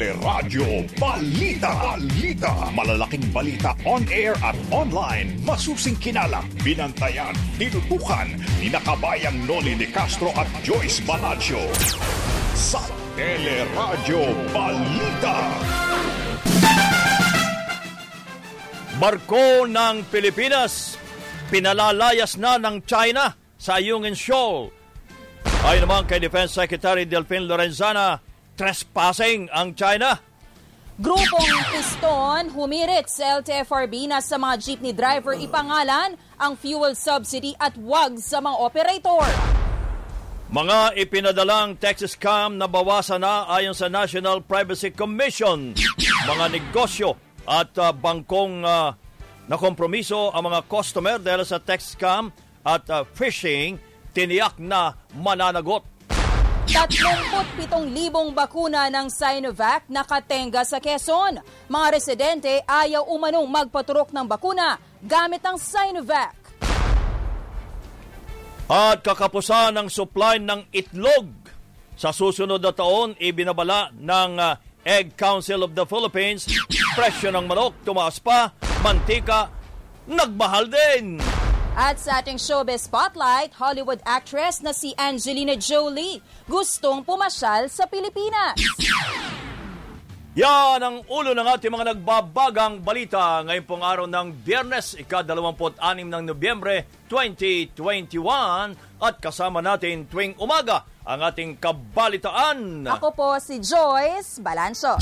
Teleradyo Balita. Balita. Malalaking balita on air at online. Masusing kinalap, binantayan, tinutukan ni nakabayang Noli de Castro at Joyce Balancho. Sa Teleradyo Balita. Barko ng Pilipinas, pinalalayas na ng China sa Ayungin Shoal. Ayon naman kay Defense Secretary Delphine Lorenzana, trespassing ang China. Grupong Piston humirit sa LTFRB na sa mga jeepney driver ipangalan ang fuel subsidy at wag sa mga operator. Mga ipinadalang Texas scam na bawasan na ayon sa National Privacy Commission. Mga negosyo at uh, bangkong uh, na kompromiso ang mga customer dahil sa text scam at uh, phishing tiniyak na mananagot. 37,000 bakuna ng Sinovac nakatenga sa Quezon. Mga residente ayaw umanong magpaturok ng bakuna gamit ang Sinovac. At kakapusan ng supply ng itlog. Sa susunod na taon, ibinabala ng uh, Egg Council of the Philippines, presyo ng manok tumaas pa, mantika nagmahal din. At sa ating showbiz spotlight, Hollywood actress na si Angelina Jolie gustong pumasyal sa Pilipinas. Yan ang ulo ng ating mga nagbabagang balita ngayon pong araw ng Biyernes, ika-26 ng Nobyembre 2021 at kasama natin tuwing umaga ang ating kabalitaan. Ako po si Joyce Balancho.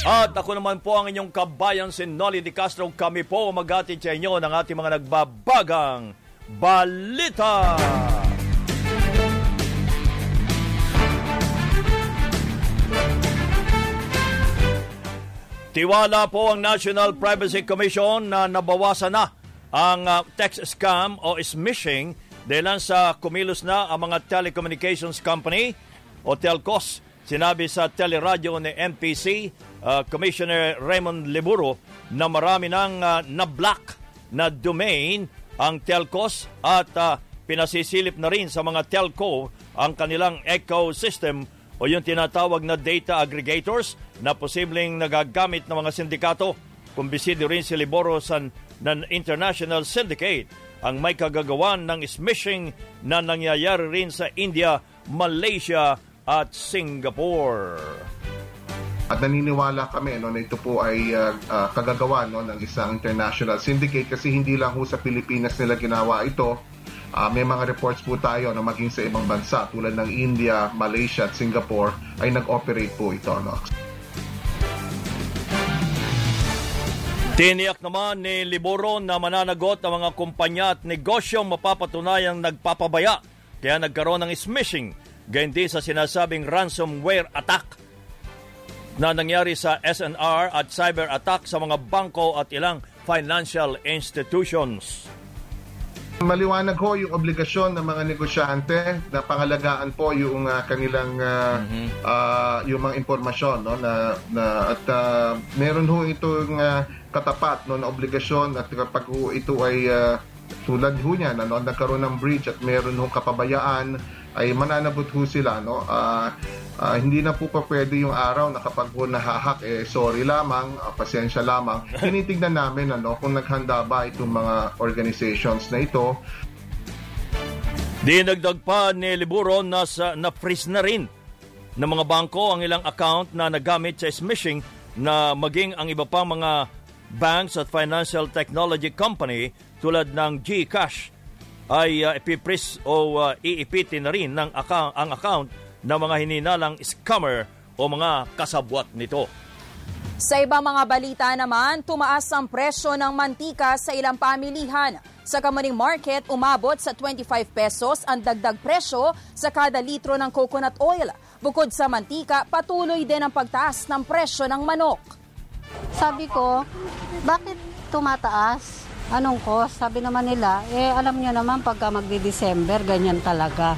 At ako naman po ang inyong kabayan si Nolly Di Castro. Kami po maghatid sa inyo ng ating mga nagbabagang balita. Tiwala po ang National Privacy Commission na nabawasan na ang uh, text scam o smishing dahil sa kumilos na ang mga telecommunications company o telcos. Sinabi sa teleradyo ni NPC uh, Commissioner Raymond Liburo na marami nang uh, na-block na domain ang telcos at uh, pinasisilip na rin sa mga telco ang kanilang ecosystem o yung tinatawag na data aggregators na posibleng nagagamit ng mga sindikato. Kumbisido rin si Liboro sa ng International Syndicate ang may kagagawan ng smishing na nangyayari rin sa India, Malaysia at Singapore. At naniniwala kami no, na ito po ay uh, uh, kagagawa no, ng isang international syndicate kasi hindi lang ho sa Pilipinas nila ginawa ito. Uh, may mga reports po tayo na maging sa ibang bansa tulad ng India, Malaysia at Singapore ay nag-operate po ito. No? Tiniyak naman ni Liboro na mananagot ang mga kumpanya at negosyong mapapatunayang nagpapabaya kaya nagkaroon ng smishing gayon sa sinasabing ransomware attack na nangyari sa SNR at cyber attack sa mga bangko at ilang financial institutions. Maliwanag ho yung obligasyon ng mga negosyante na pangalagaan po yung uh, kanilang uh, mm-hmm. uh, yung mga impormasyon no na, na at uh, meron ho itong uh, katapat no na obligasyon at kapag ho ito ay uh, tulad ho niya na no, nagkaroon ng breach at meron ho kapabayaan ay mananabot ho sila no? Uh, uh, hindi na po pa pwede yung araw na kapag po nahahak eh sorry lamang uh, pasensya lamang. Tinitingnan namin ano kung naghanda ba itong mga organizations na ito. Dinagdag pa ni Liburo na, sa, na freeze na rin ng mga bangko ang ilang account na nagamit sa smishing na maging ang iba pang mga banks at financial technology company tulad ng GCash ay uh, ipipris o uh, iipitin na rin ng account, ang account ng mga hininalang scammer o mga kasabwat nito. Sa ibang mga balita naman, tumaas ang presyo ng mantika sa ilang pamilihan. Sa Kamaring Market, umabot sa 25 pesos ang dagdag presyo sa kada litro ng coconut oil. Bukod sa mantika, patuloy din ang pagtaas ng presyo ng manok. Sabi ko, bakit tumataas? Anong cost? Sabi naman nila, eh alam niyo naman pagka magdi-December, ganyan talaga.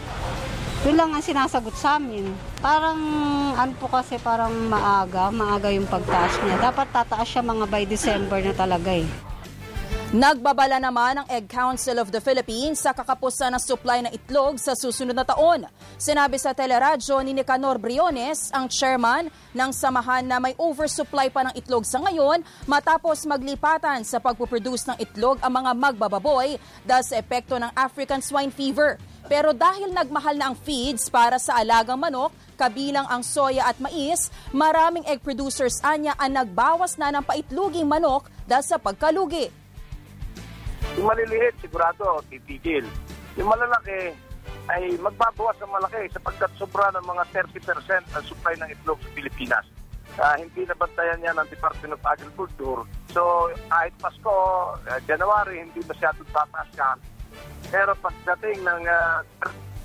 Yun lang ang sinasagot sa amin. Parang, ano po kasi, parang maaga, maaga yung pagtaas niya. Dapat tataas siya mga by December na talaga eh. Nagbabala naman ang Egg Council of the Philippines sa kakapusan ng supply ng itlog sa susunod na taon. Sinabi sa teleradyo ni Nicanor Briones, ang chairman ng samahan na may oversupply pa ng itlog sa ngayon matapos maglipatan sa pagpuproduce ng itlog ang mga magbababoy dahil sa epekto ng African swine fever. Pero dahil nagmahal na ang feeds para sa alagang manok, kabilang ang soya at mais, maraming egg producers anya ang nagbawas na ng paitluging manok dahil sa pagkalugi. Yung maliliit, sigurado, titigil. Yung malalaki, ay magbabawas ng malaki sapagkat sobra ng mga 30% ang supply ng itlog sa Pilipinas. Uh, hindi nabantayan yan ng Department of Agriculture. So, kahit Pasko, uh, January, hindi masyadong tataas yan. Pero pagdating ng uh,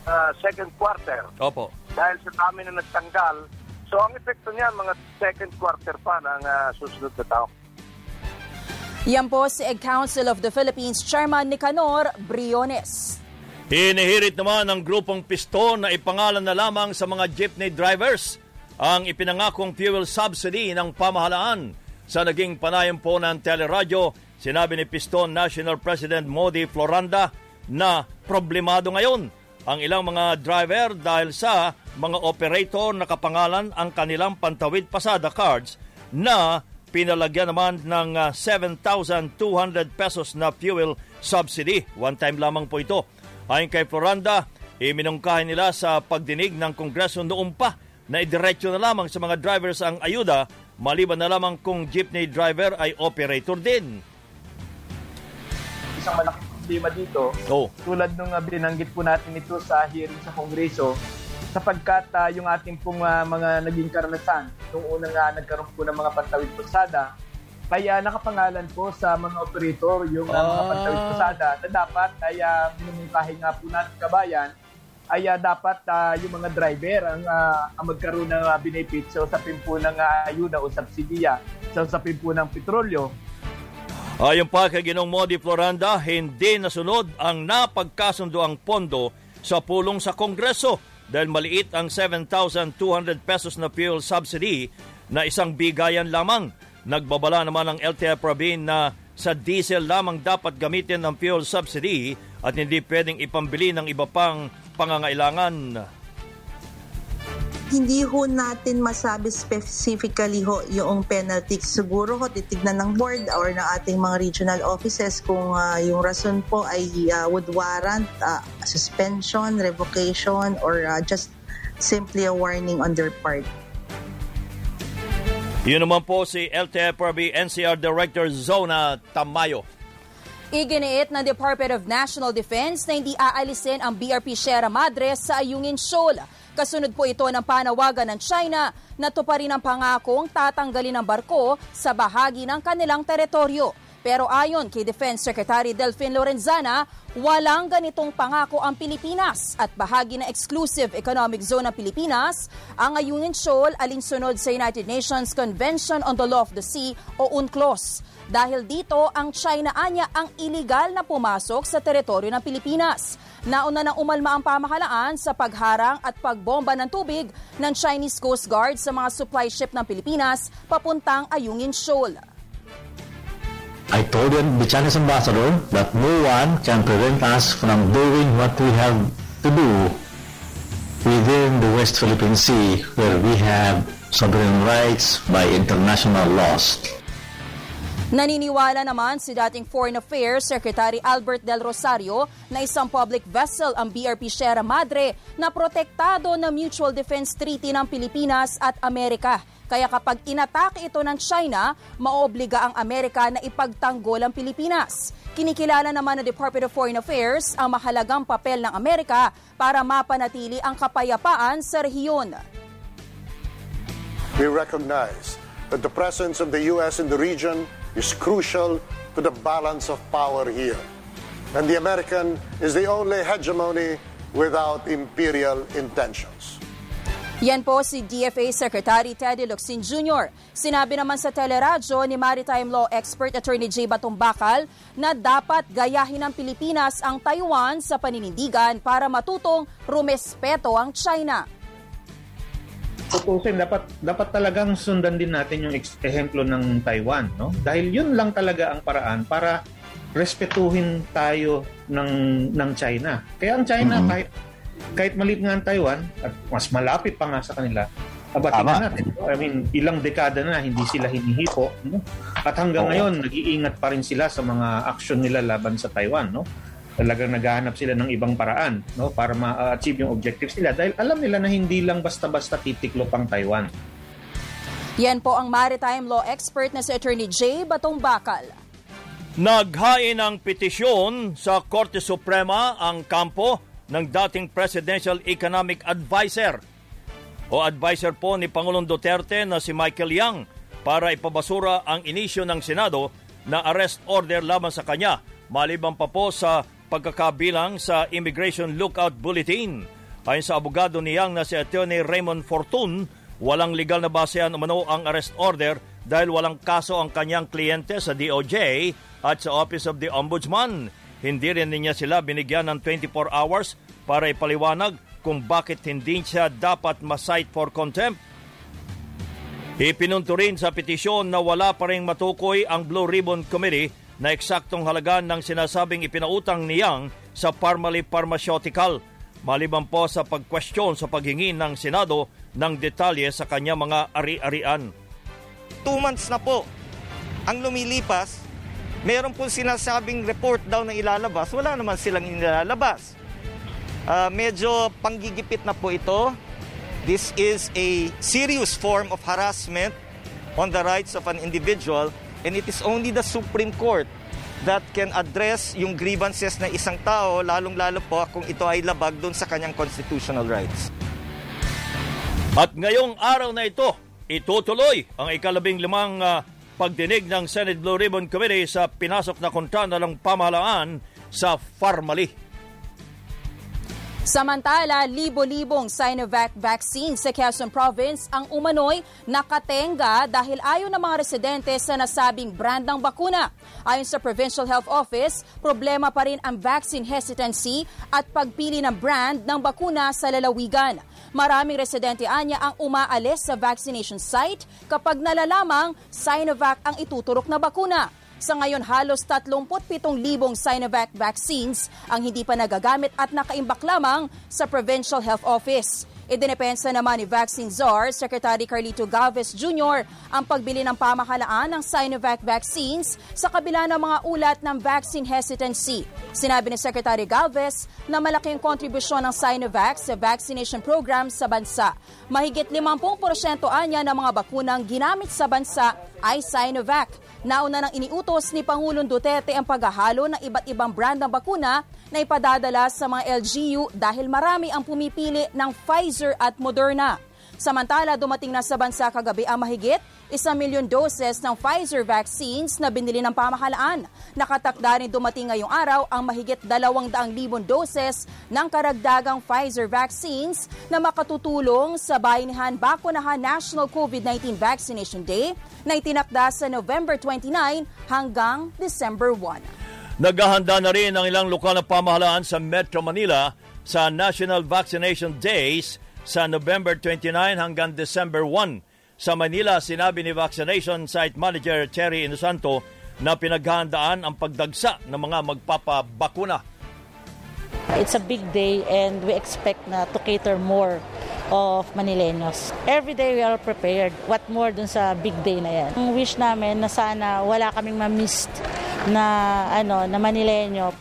uh, second quarter, Opo. dahil sa dami na nagtanggal, so ang epekto niyan, mga second quarter pa ng uh, susunod na taon. Yan po si Egg Council of the Philippines Chairman Nicanor Briones. Hinihirit naman ng grupong piston na ipangalan na lamang sa mga jeepney drivers ang ipinangakong fuel subsidy ng pamahalaan. Sa naging panayam po ng teleradyo, sinabi ni Piston National President Modi Floranda na problemado ngayon ang ilang mga driver dahil sa mga operator na kapangalan ang kanilang pantawid pasada cards na pinalagyan naman ng 7,200 ah, pesos na fuel subsidy. One time lamang po ito. Ayon kay Floranda, iminungkahin nila sa pagdinig ng Kongreso noong pa na idiretso na lamang sa mga drivers ang ayuda maliban na lamang kung jeepney driver ay operator din. Isang malaking problema dito, oh. tulad nung uh, binanggit po natin ito sa hearing sa Kongreso, sapagkat uh, yung ating pong uh, mga naging karanasan nung unang uh, nagkaroon po ng mga pantawid pasada, kaya nakapangalan po sa mga operator yung uh, mga pantawid pasada na dapat ay uh, minumungkahi nga po natin kabayan ay uh, dapat uh, yung mga driver ang, uh, ang magkaroon ng uh, benefit sa usapin po ng uh, ayuda o subsidiya sa usapin po ng petrolyo. Ayon pa kay Ginong Modi Floranda, hindi nasunod ang napagkasundo ang pondo sa pulong sa Kongreso dahil maliit ang 7,200 pesos na fuel subsidy na isang bigayan lamang. Nagbabala naman ang LTFRB na sa diesel lamang dapat gamitin ang fuel subsidy at hindi pwedeng ipambili ng iba pang pangangailangan hindi ho natin masabi specifically ho yung penalty. Siguro ho titignan ng board or ng ating mga regional offices kung uh, yung rason po ay uh, would warrant uh, suspension, revocation, or uh, just simply a warning on their part. Yun naman po si LTFRB NCR Director Zona Tamayo. Iginiit ng Department of National Defense na hindi aalisin ang BRP Sierra Madre sa Ayungin Shoal. Kasunod po ito ng panawagan ng China na tuparin ang pangakong tatanggalin ang barko sa bahagi ng kanilang teritoryo. Pero ayon kay Defense Secretary Delfin Lorenzana, walang ganitong pangako ang Pilipinas at bahagi ng Exclusive Economic Zone ng Pilipinas ang Ayungin Shoal alinsunod sa United Nations Convention on the Law of the Sea o UNCLOS. Dahil dito, ang China anya ang iligal na pumasok sa teritoryo ng Pilipinas. Nauna nang umalma ang pamahalaan sa pagharang at pagbomba ng tubig ng Chinese Coast Guard sa mga supply ship ng Pilipinas papuntang Ayungin Shoal. I told the Chinese ambassador that no one can prevent us from doing what we have to do within the West Philippine Sea where we have sovereign rights by international laws. Naniniwala naman si dating Foreign Affairs Secretary Albert Del Rosario na isang public vessel ang BRP Sierra Madre na protektado ng Mutual Defense Treaty ng Pilipinas at Amerika. Kaya kapag inatake ito ng China, maobliga ang Amerika na ipagtanggol ang Pilipinas. Kinikilala naman ng Department of Foreign Affairs ang mahalagang papel ng Amerika para mapanatili ang kapayapaan sa rehiyon. We recognize that the presence of the U.S. in the region is crucial to the balance of power here. And the American is the only hegemony without imperial intentions. Yan po si DFA Secretary Teddy Locsin Jr. Sinabi naman sa teleradyo ni Maritime Law Expert Attorney J. Batumbakal na dapat gayahin ng Pilipinas ang Taiwan sa paninindigan para matutong rumespeto ang China tutusin dapat dapat talagang sundan din natin yung ehemplo ng Taiwan no dahil yun lang talaga ang paraan para respetuhin tayo ng ng China. Kaya ang China mm-hmm. kahit kahit maliit nga ang Taiwan at mas malapit pa nga sa kanila, aba tingnan natin. I mean, ilang dekada na hindi sila hinihipo, no? At hanggang Oo. ngayon nag-iingat pa rin sila sa mga aksyon nila laban sa Taiwan, no? Talagang naghahanap sila ng ibang paraan, no, para ma-achieve yung objectives nila dahil alam nila na hindi lang basta-basta titiklop ang Taiwan. Yan po ang maritime law expert na si Attorney J. Batong Bakal. Naghain ng petisyon sa Korte Suprema ang kampo ng dating Presidential Economic Advisor o advisor po ni Pangulong Duterte na si Michael Yang para ipabasura ang inisyo ng Senado na arrest order laban sa kanya maliban pa po sa pagkakabilang sa Immigration Lookout Bulletin. Ayon sa abogado ni Yang na si Attorney Raymond Fortun, walang legal na basehan umano ang arrest order dahil walang kaso ang kanyang kliyente sa DOJ at sa Office of the Ombudsman. Hindi rin niya sila binigyan ng 24 hours para ipaliwanag kung bakit hindi siya dapat ma-cite for contempt. Ipinunto rin sa petisyon na wala pa rin matukoy ang Blue Ribbon Committee na eksaktong halaga ng sinasabing ipinautang ni Yang sa Parmalee Pharmaceutical maliban po sa pagkwestiyon sa paghingi ng Senado ng detalye sa kanya mga ari-arian. Two months na po ang lumilipas Meron po sinasabing report daw na ilalabas, wala naman silang ilalabas. Uh, medyo panggigipit na po ito. This is a serious form of harassment on the rights of an individual and it is only the Supreme Court that can address yung grievances na isang tao, lalong-lalo po kung ito ay labag doon sa kanyang constitutional rights. At ngayong araw na ito, itutuloy ang ikalabing limang uh, pagdinig ng Senate Blue Ribbon Committee sa pinasok na kontrata ng pamahalaan sa Farmally. Samantala, libo-libong Sinovac vaccine sa Quezon Province ang umano'y nakatenga dahil ayaw ng mga residente sa nasabing brand ng bakuna. Ayon sa Provincial Health Office, problema pa rin ang vaccine hesitancy at pagpili ng brand ng bakuna sa lalawigan. Maraming residente anya ang umaalis sa vaccination site kapag nalalamang Sinovac ang ituturok na bakuna. Sa ngayon, halos 37,000 Sinovac vaccines ang hindi pa nagagamit at nakaimbak lamang sa Provincial Health Office. Idinepensa naman ni Vaccine Czar, Secretary Carlito Galvez Jr. ang pagbili ng pamahalaan ng Sinovac vaccines sa kabila ng mga ulat ng vaccine hesitancy. Sinabi ni Secretary Galvez na malaking kontribusyon ng Sinovac sa vaccination program sa bansa. Mahigit 50% anya ng mga bakunang ginamit sa bansa ay Sinovac. Nauna nang iniutos ni Pangulong Duterte ang paghahalo ng iba't ibang brand ng bakuna na ipadadala sa mga LGU dahil marami ang pumipili ng Pfizer at Moderna. Samantala, dumating na sa bansa kagabi ang mahigit isang milyon doses ng Pfizer vaccines na binili ng pamahalaan. Nakatakda rin dumating ngayong araw ang mahigit 200,000 doses ng karagdagang Pfizer vaccines na makatutulong sa Bayanihan Bakunahan National COVID-19 Vaccination Day na itinakda sa November 29 hanggang December 1. Naghahanda na rin ang ilang lokal na pamahalaan sa Metro Manila sa National Vaccination Days sa November 29 hanggang December 1. Sa Manila, sinabi ni Vaccination Site Manager Cherry Inosanto na pinaghahandaan ang pagdagsa ng mga magpapabakuna. It's a big day and we expect na to cater more of Manileños. Every day we are prepared. What more dun sa big day na yan. Ang wish namin na sana wala kaming ma-miss na, ano, na Manileño.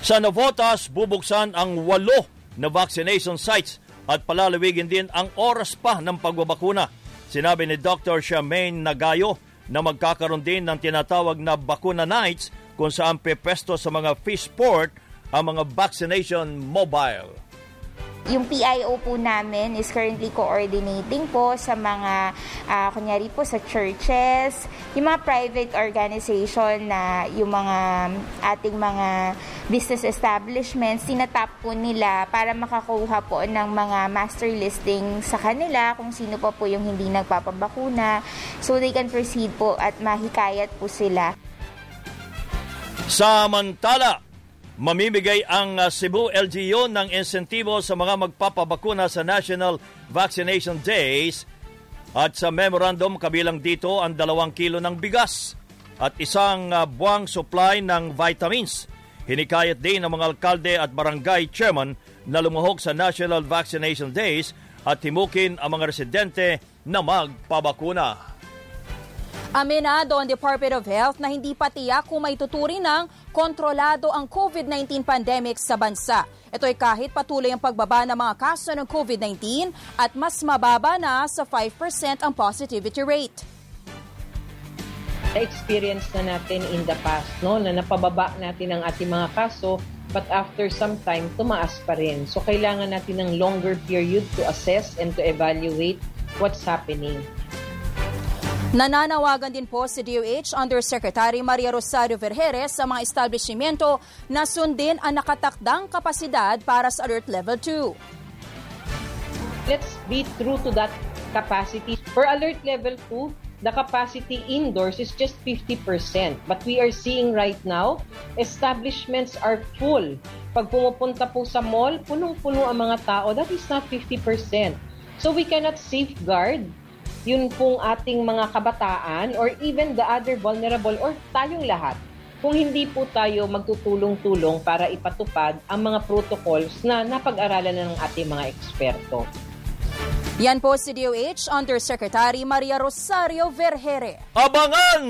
Sa Navotas, bubuksan ang walo na vaccination sites at palalawigin din ang oras pa ng pagbabakuna Sinabi ni Dr. Charmaine Nagayo na magkakaroon din ng tinatawag na bakuna nights kung saan pepesto sa mga fish port ang mga vaccination mobile. Yung PIO po namin is currently coordinating po sa mga, uh, kunyari po sa churches, yung mga private organization na yung mga ating mga business establishments, tinatap po nila para makakuha po ng mga master listing sa kanila kung sino pa po yung hindi nagpapabakuna so they can proceed po at mahikayat po sila. Samantala, Mamimigay ang uh, Cebu LGU ng insentibo sa mga magpapabakuna sa National Vaccination Days at sa memorandum kabilang dito ang dalawang kilo ng bigas. at isang uh, buwang supply ng vitamins. Hinikayat din ng mga alkalde at barangay chairman na lumuhok sa National Vaccination Days at himukin ang mga residente na magpabakuna. Aminado ang Department of Health na hindi pa tiyak kung may tuturing ng kontrolado ang COVID-19 pandemic sa bansa. Ito ay kahit patuloy ang pagbaba ng mga kaso ng COVID-19 at mas mababa na sa 5% ang positivity rate na-experience na natin in the past, no? na napababa natin ang ating mga kaso, but after some time, tumaas pa rin. So, kailangan natin ng longer period to assess and to evaluate what's happening. Nananawagan din po si DOH Undersecretary Maria Rosario Vergeres sa mga establishmento na sundin ang nakatakdang kapasidad para sa Alert Level 2. Let's be true to that capacity. For Alert Level 2, the capacity indoors is just 50%. But we are seeing right now, establishments are full. Pag pumupunta po sa mall, punong-puno ang mga tao. That is not 50%. So we cannot safeguard yun pong ating mga kabataan or even the other vulnerable or tayong lahat kung hindi po tayo magtutulong-tulong para ipatupad ang mga protocols na napag-aralan na ng ating mga eksperto. Yan po si DOH Undersecretary Maria Rosario Vergere. Abangan!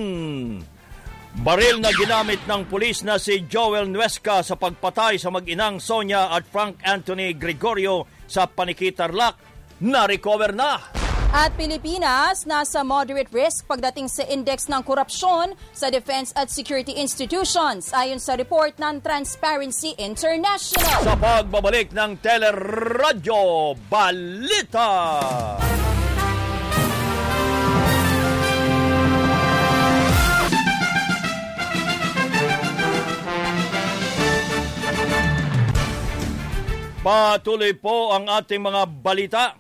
Baril na ginamit ng pulis na si Joel Nuesca sa pagpatay sa mag-inang Sonia at Frank Anthony Gregorio sa Panikitarlac na-recover na. At Pilipinas, nasa moderate risk pagdating sa index ng korupsyon sa defense at security institutions ayon sa report ng Transparency International. Sa pagbabalik ng Teleradyo Balita. Patuloy po ang ating mga balita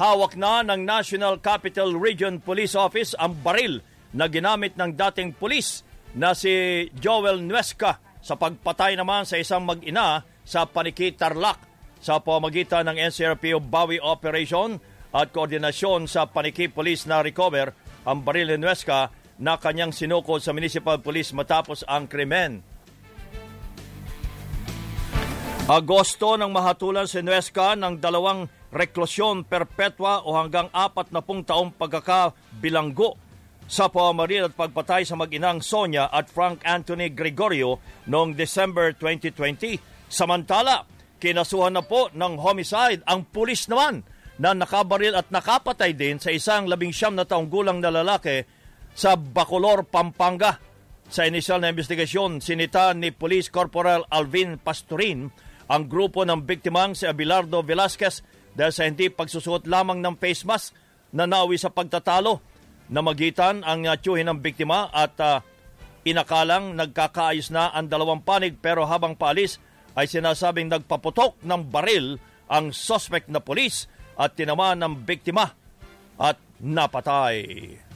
Hawak na ng National Capital Region Police Office ang baril na ginamit ng dating pulis na si Joel Nuesca sa pagpatay naman sa isang mag-ina sa Paniki, Tarlac sa pamagitan ng NCRPO Bawi Operation at koordinasyon sa Paniki Police na recover ang baril ni Nuesca na kanyang sinukod sa Municipal Police matapos ang krimen. Agosto nang mahatulan si Nuesca ng dalawang reklusyon perpetua o hanggang apat na pung taong pagkakabilanggo sa pamamaril at pagpatay sa mag-inang Sonia at Frank Anthony Gregorio noong December 2020. Samantala, kinasuhan na po ng homicide ang pulis naman na nakabaril at nakapatay din sa isang labing siyam na taong gulang na lalaki sa Bacolor, Pampanga. Sa inisyal na investigasyon, sinita ni Police Corporal Alvin Pastorin ang grupo ng biktimang si Abilardo Velasquez dahil sa hindi pagsusuot lamang ng face mask na nawi sa pagtatalo na magitan ang uh, tiyuhin ng biktima at uh, inakalang nagkakaayos na ang dalawang panig pero habang paalis ay sinasabing nagpaputok ng baril ang suspect na polis at tinamaan ng biktima at napatay.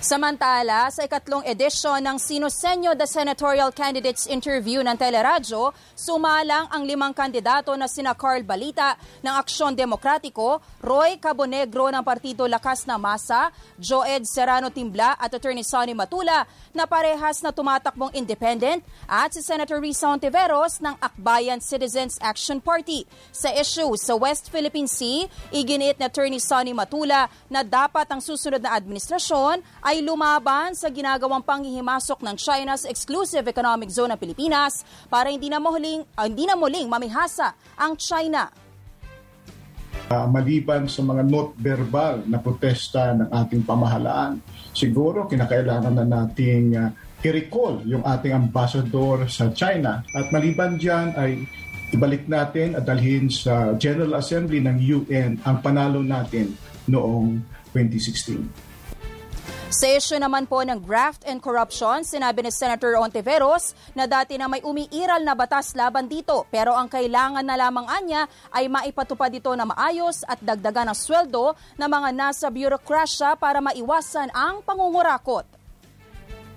Samantala, sa ikatlong edisyon ng Sinusenyo the Senatorial Candidates Interview ng Teleradyo, sumalang ang limang kandidato na sina Carl Balita ng Aksyon Demokratiko, Roy Cabonegro ng Partido Lakas na Masa, Joed Serrano Timbla at Attorney Sonny Matula na parehas na tumatakbong independent at si Senator Risa Ontiveros ng Akbayan Citizens Action Party. Sa issue sa West Philippine Sea, iginiit ni Attorney Sonny Matula na dapat ang susunod na administrasyon ay lumaban sa ginagawang panghihimasok ng China's exclusive economic zone ng Pilipinas para hindi na muling, uh, hindi na muling mamihasa ang China. Uh, maliban sa mga not verbal na protesta ng ating pamahalaan, siguro kinakailangan na nating uh, i-recall yung ating ambassador sa China. At maliban dyan ay ibalik natin at dalhin sa General Assembly ng UN ang panalo natin noong 2016. Sa issue naman po ng graft and corruption, sinabi ni Senator Ontiveros na dati na may umiiral na batas laban dito pero ang kailangan na lamang anya ay maipatupad dito na maayos at dagdagan ng sweldo ng mga nasa bureaucracia para maiwasan ang pangungurakot.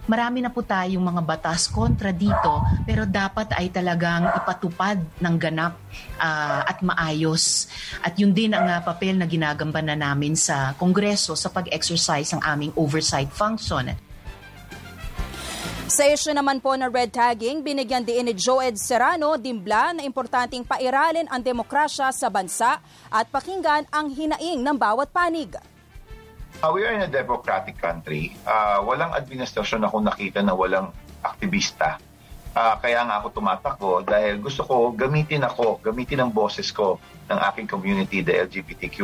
Marami na po tayong mga batas kontra dito pero dapat ay talagang ipatupad ng ganap uh, at maayos. At yun din ang uh, papel na ginagamba na namin sa Kongreso sa pag-exercise ng aming oversight function. Sa isyu naman po ng red tagging, binigyan din ni Joed Serrano Dimbla na importanteng pairalin ang demokrasya sa bansa at pakinggan ang hinaing ng bawat panig. Uh, we are in a democratic country. Uh, walang administrasyon akong nakita na walang aktivista. Uh, kaya nga ako tumatakbo dahil gusto ko gamitin ako, gamitin ang boses ko ng aking community, the LGBTQ.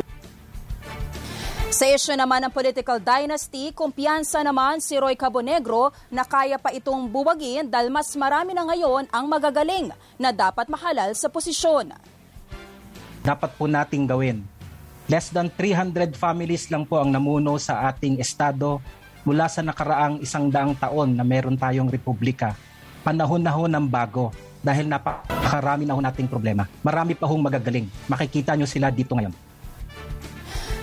Sa isyu naman ng political dynasty, kumpiyansa naman si Roy Cabonegro na kaya pa itong buwagin dahil mas marami na ngayon ang magagaling na dapat mahalal sa posisyon. Dapat po nating gawin. Less than 300 families lang po ang namuno sa ating estado mula sa nakaraang isang daang taon na meron tayong republika. Panahon na ho ng bago dahil napakarami na ho nating problema. Marami pa hong magagaling. Makikita nyo sila dito ngayon.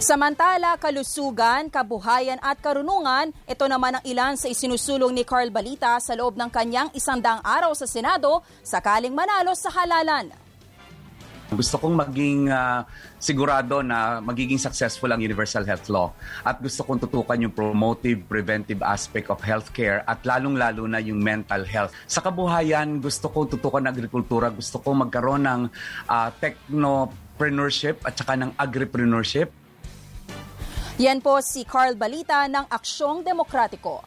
Samantala, kalusugan, kabuhayan at karunungan, ito naman ang ilan sa isinusulong ni Carl Balita sa loob ng kanyang isandang araw sa Senado sakaling manalo sa halalan. Gusto kong maging uh, sigurado na magiging successful ang Universal Health Law at gusto kong tutukan yung promotive, preventive aspect of healthcare at lalong-lalo na yung mental health. Sa kabuhayan, gusto kong tutukan ng agrikultura, gusto kong magkaroon ng uh, technopreneurship at saka ng agripreneurship yan po si Carl Balita ng Aksyong Demokratiko.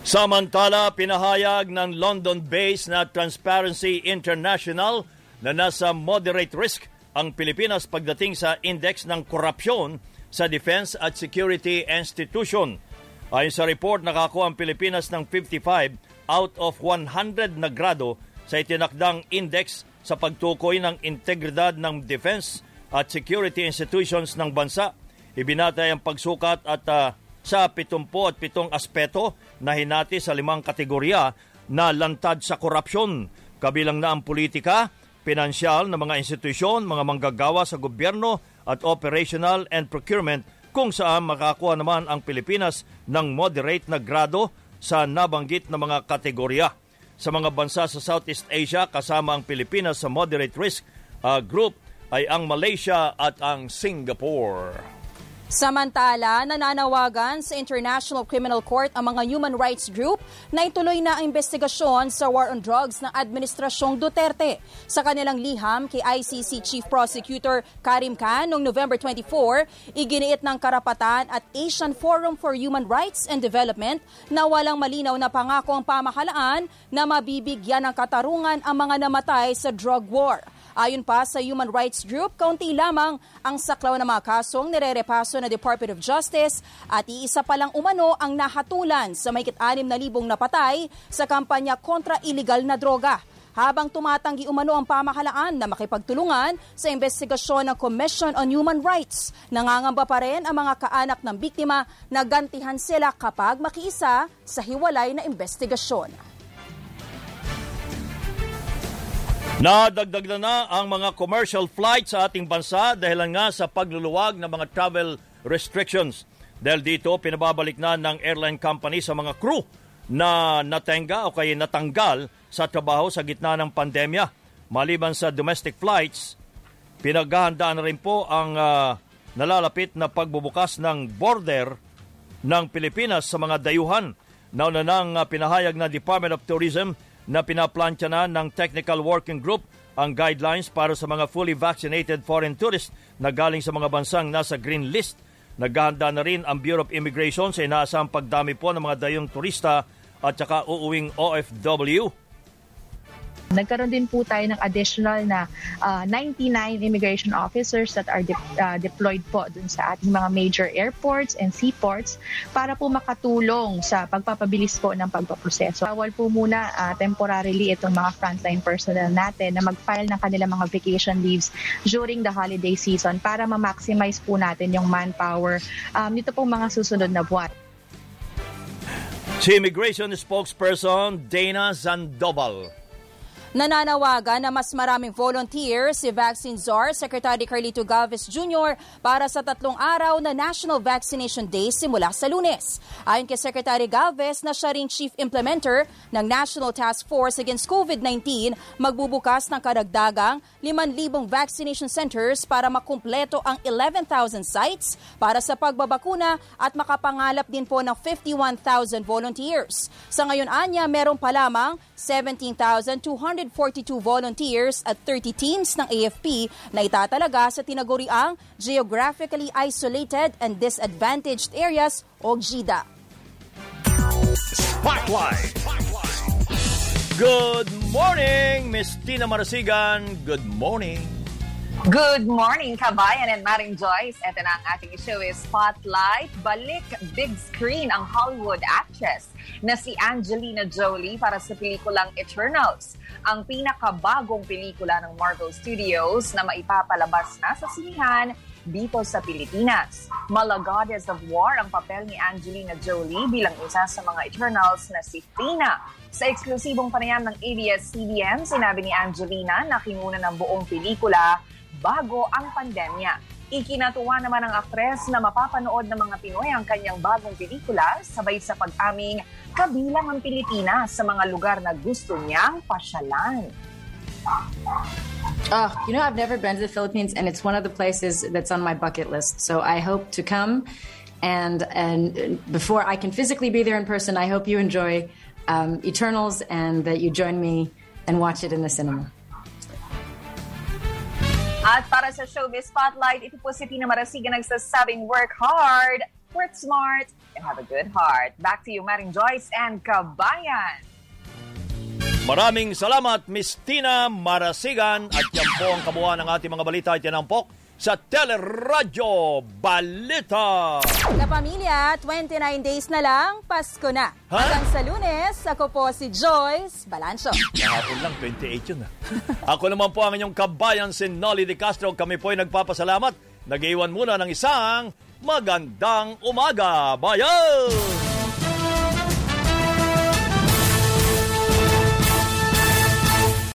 Samantala, pinahayag ng London-based na Transparency International na nasa moderate risk ang Pilipinas pagdating sa index ng korupsyon sa defense at security institution. Ayon sa report, nakakuha ang Pilipinas ng 55 out of 100 na grado sa itinakdang index sa pagtukoy ng integridad ng defense at security institutions ng bansa Ibinatay ang pagsukat at uh, sa 77 aspeto na hinati sa limang kategorya na lantad sa korupsyon. Kabilang na ang politika, pinansyal na mga institusyon, mga manggagawa sa gobyerno at operational and procurement kung saan makakuha naman ang Pilipinas ng moderate na grado sa nabanggit na mga kategorya. Sa mga bansa sa Southeast Asia kasama ang Pilipinas sa moderate risk uh, group ay ang Malaysia at ang Singapore. Samantala, nananawagan sa International Criminal Court ang mga human rights group na ituloy na ang investigasyon sa war on drugs ng Administrasyong Duterte. Sa kanilang liham kay ICC Chief Prosecutor Karim Khan noong November 24, iginiit ng karapatan at Asian Forum for Human Rights and Development na walang malinaw na pangako ang pamahalaan na mabibigyan ng katarungan ang mga namatay sa drug war. Ayon pa sa Human Rights Group, kaunti lamang ang saklaw ng mga kasong nirerepaso na Department of Justice at iisa pa lang umano ang nahatulan sa may 6,000 napatay sa kampanya kontra illegal na droga habang tumatanggi umano ang pamahalaan na makipagtulungan sa investigasyon ng Commission on Human Rights. Nangangamba pa rin ang mga kaanak ng biktima na gantihan sila kapag makiisa sa hiwalay na investigasyon. Nadagdag na na ang mga commercial flights sa ating bansa dahil nga sa pagluluwag ng mga travel restrictions. Dahil dito, pinababalik na ng airline company sa mga crew na natenga o kaya natanggal sa trabaho sa gitna ng pandemya. Maliban sa domestic flights, pinaghahandaan na rin po ang uh, nalalapit na pagbubukas ng border ng Pilipinas sa mga dayuhan. Nauna nang uh, pinahayag na Department of Tourism na pinaplantya na ng Technical Working Group ang guidelines para sa mga fully vaccinated foreign tourists na galing sa mga bansang nasa green list. Naghahanda na rin ang Bureau of Immigration sa inaasahang pagdami po ng mga dayong turista at saka uuwing OFW Nagkaroon din po tayo ng additional na uh, ah, 99 immigration officers that are de- uh, deployed po dun sa ating mga major airports and seaports para po makatulong sa pagpapabilis po ng pagpaproseso. Bawal po muna uh, temporarily itong mga frontline personnel natin na mag-file ng kanilang mga vacation leaves during the holiday season para ma-maximize po natin yung manpower um, nito pong mga susunod na buwan. Si Immigration Spokesperson Dana Zandobal Nananawagan na mas maraming volunteers si Vaccine Czar Secretary Carlito Galvez Jr. para sa tatlong araw na National Vaccination Day simula sa lunes. Ayon kay Secretary Galvez na siya ring chief implementer ng National Task Force Against COVID-19, magbubukas ng karagdagang 5,000 vaccination centers para makumpleto ang 11,000 sites para sa pagbabakuna at makapangalap din po ng 51,000 volunteers. Sa ngayon anya, meron pa lamang 17,242 volunteers at 30 teams ng AFP na itatalaga sa tinaguriang Geographically Isolated and Disadvantaged Areas o GIDA. Spotlight! Good morning, Miss Tina Marasigan. Good morning. Good morning, kabayan and Maring Joyce. Ito na ang ating show is Spotlight. Balik big screen ang Hollywood actress na si Angelina Jolie para sa pelikulang Eternals, ang pinakabagong pelikula ng Marvel Studios na maipapalabas na sa sinihan dito sa Pilipinas. Mala Goddess of War ang papel ni Angelina Jolie bilang isa sa mga Eternals na si Thena. Sa eksklusibong panayam ng ABS-CBN, sinabi ni Angelina na kinuna ng buong pelikula bago ang pandemya. Ikinatuwa naman ng aktres na mapapanood ng mga Pinoy ang kanyang bagong pelikula sabay sa pag-aming kabilang ang Pilipinas sa mga lugar na gusto niyang pasyalan. Oh, you know, I've never been to the Philippines, and it's one of the places that's on my bucket list. So I hope to come, and and before I can physically be there in person, I hope you enjoy um, Eternals and that you join me and watch it in the cinema. At para sa Showbiz Spotlight, ito po si Tina Marasigan nagsasabing work hard, work smart, and have a good heart. Back to you, Maring Joyce and Kabayan. Maraming salamat, Miss Tina Marasigan. At yan po ang kabuuan ng ating mga balita ang po sa Teleradyo Balita. Kapamilya, 29 days na lang, Pasko na. Ha? Hanggang sa lunes, ako po si Joyce Balancho. Kahapon lang, 28 yun. ah. Ako naman po ang inyong kabayan, si Nolly De Castro. Kami po ay nagpapasalamat. Nag-iwan muna ng isang magandang umaga. Bayan!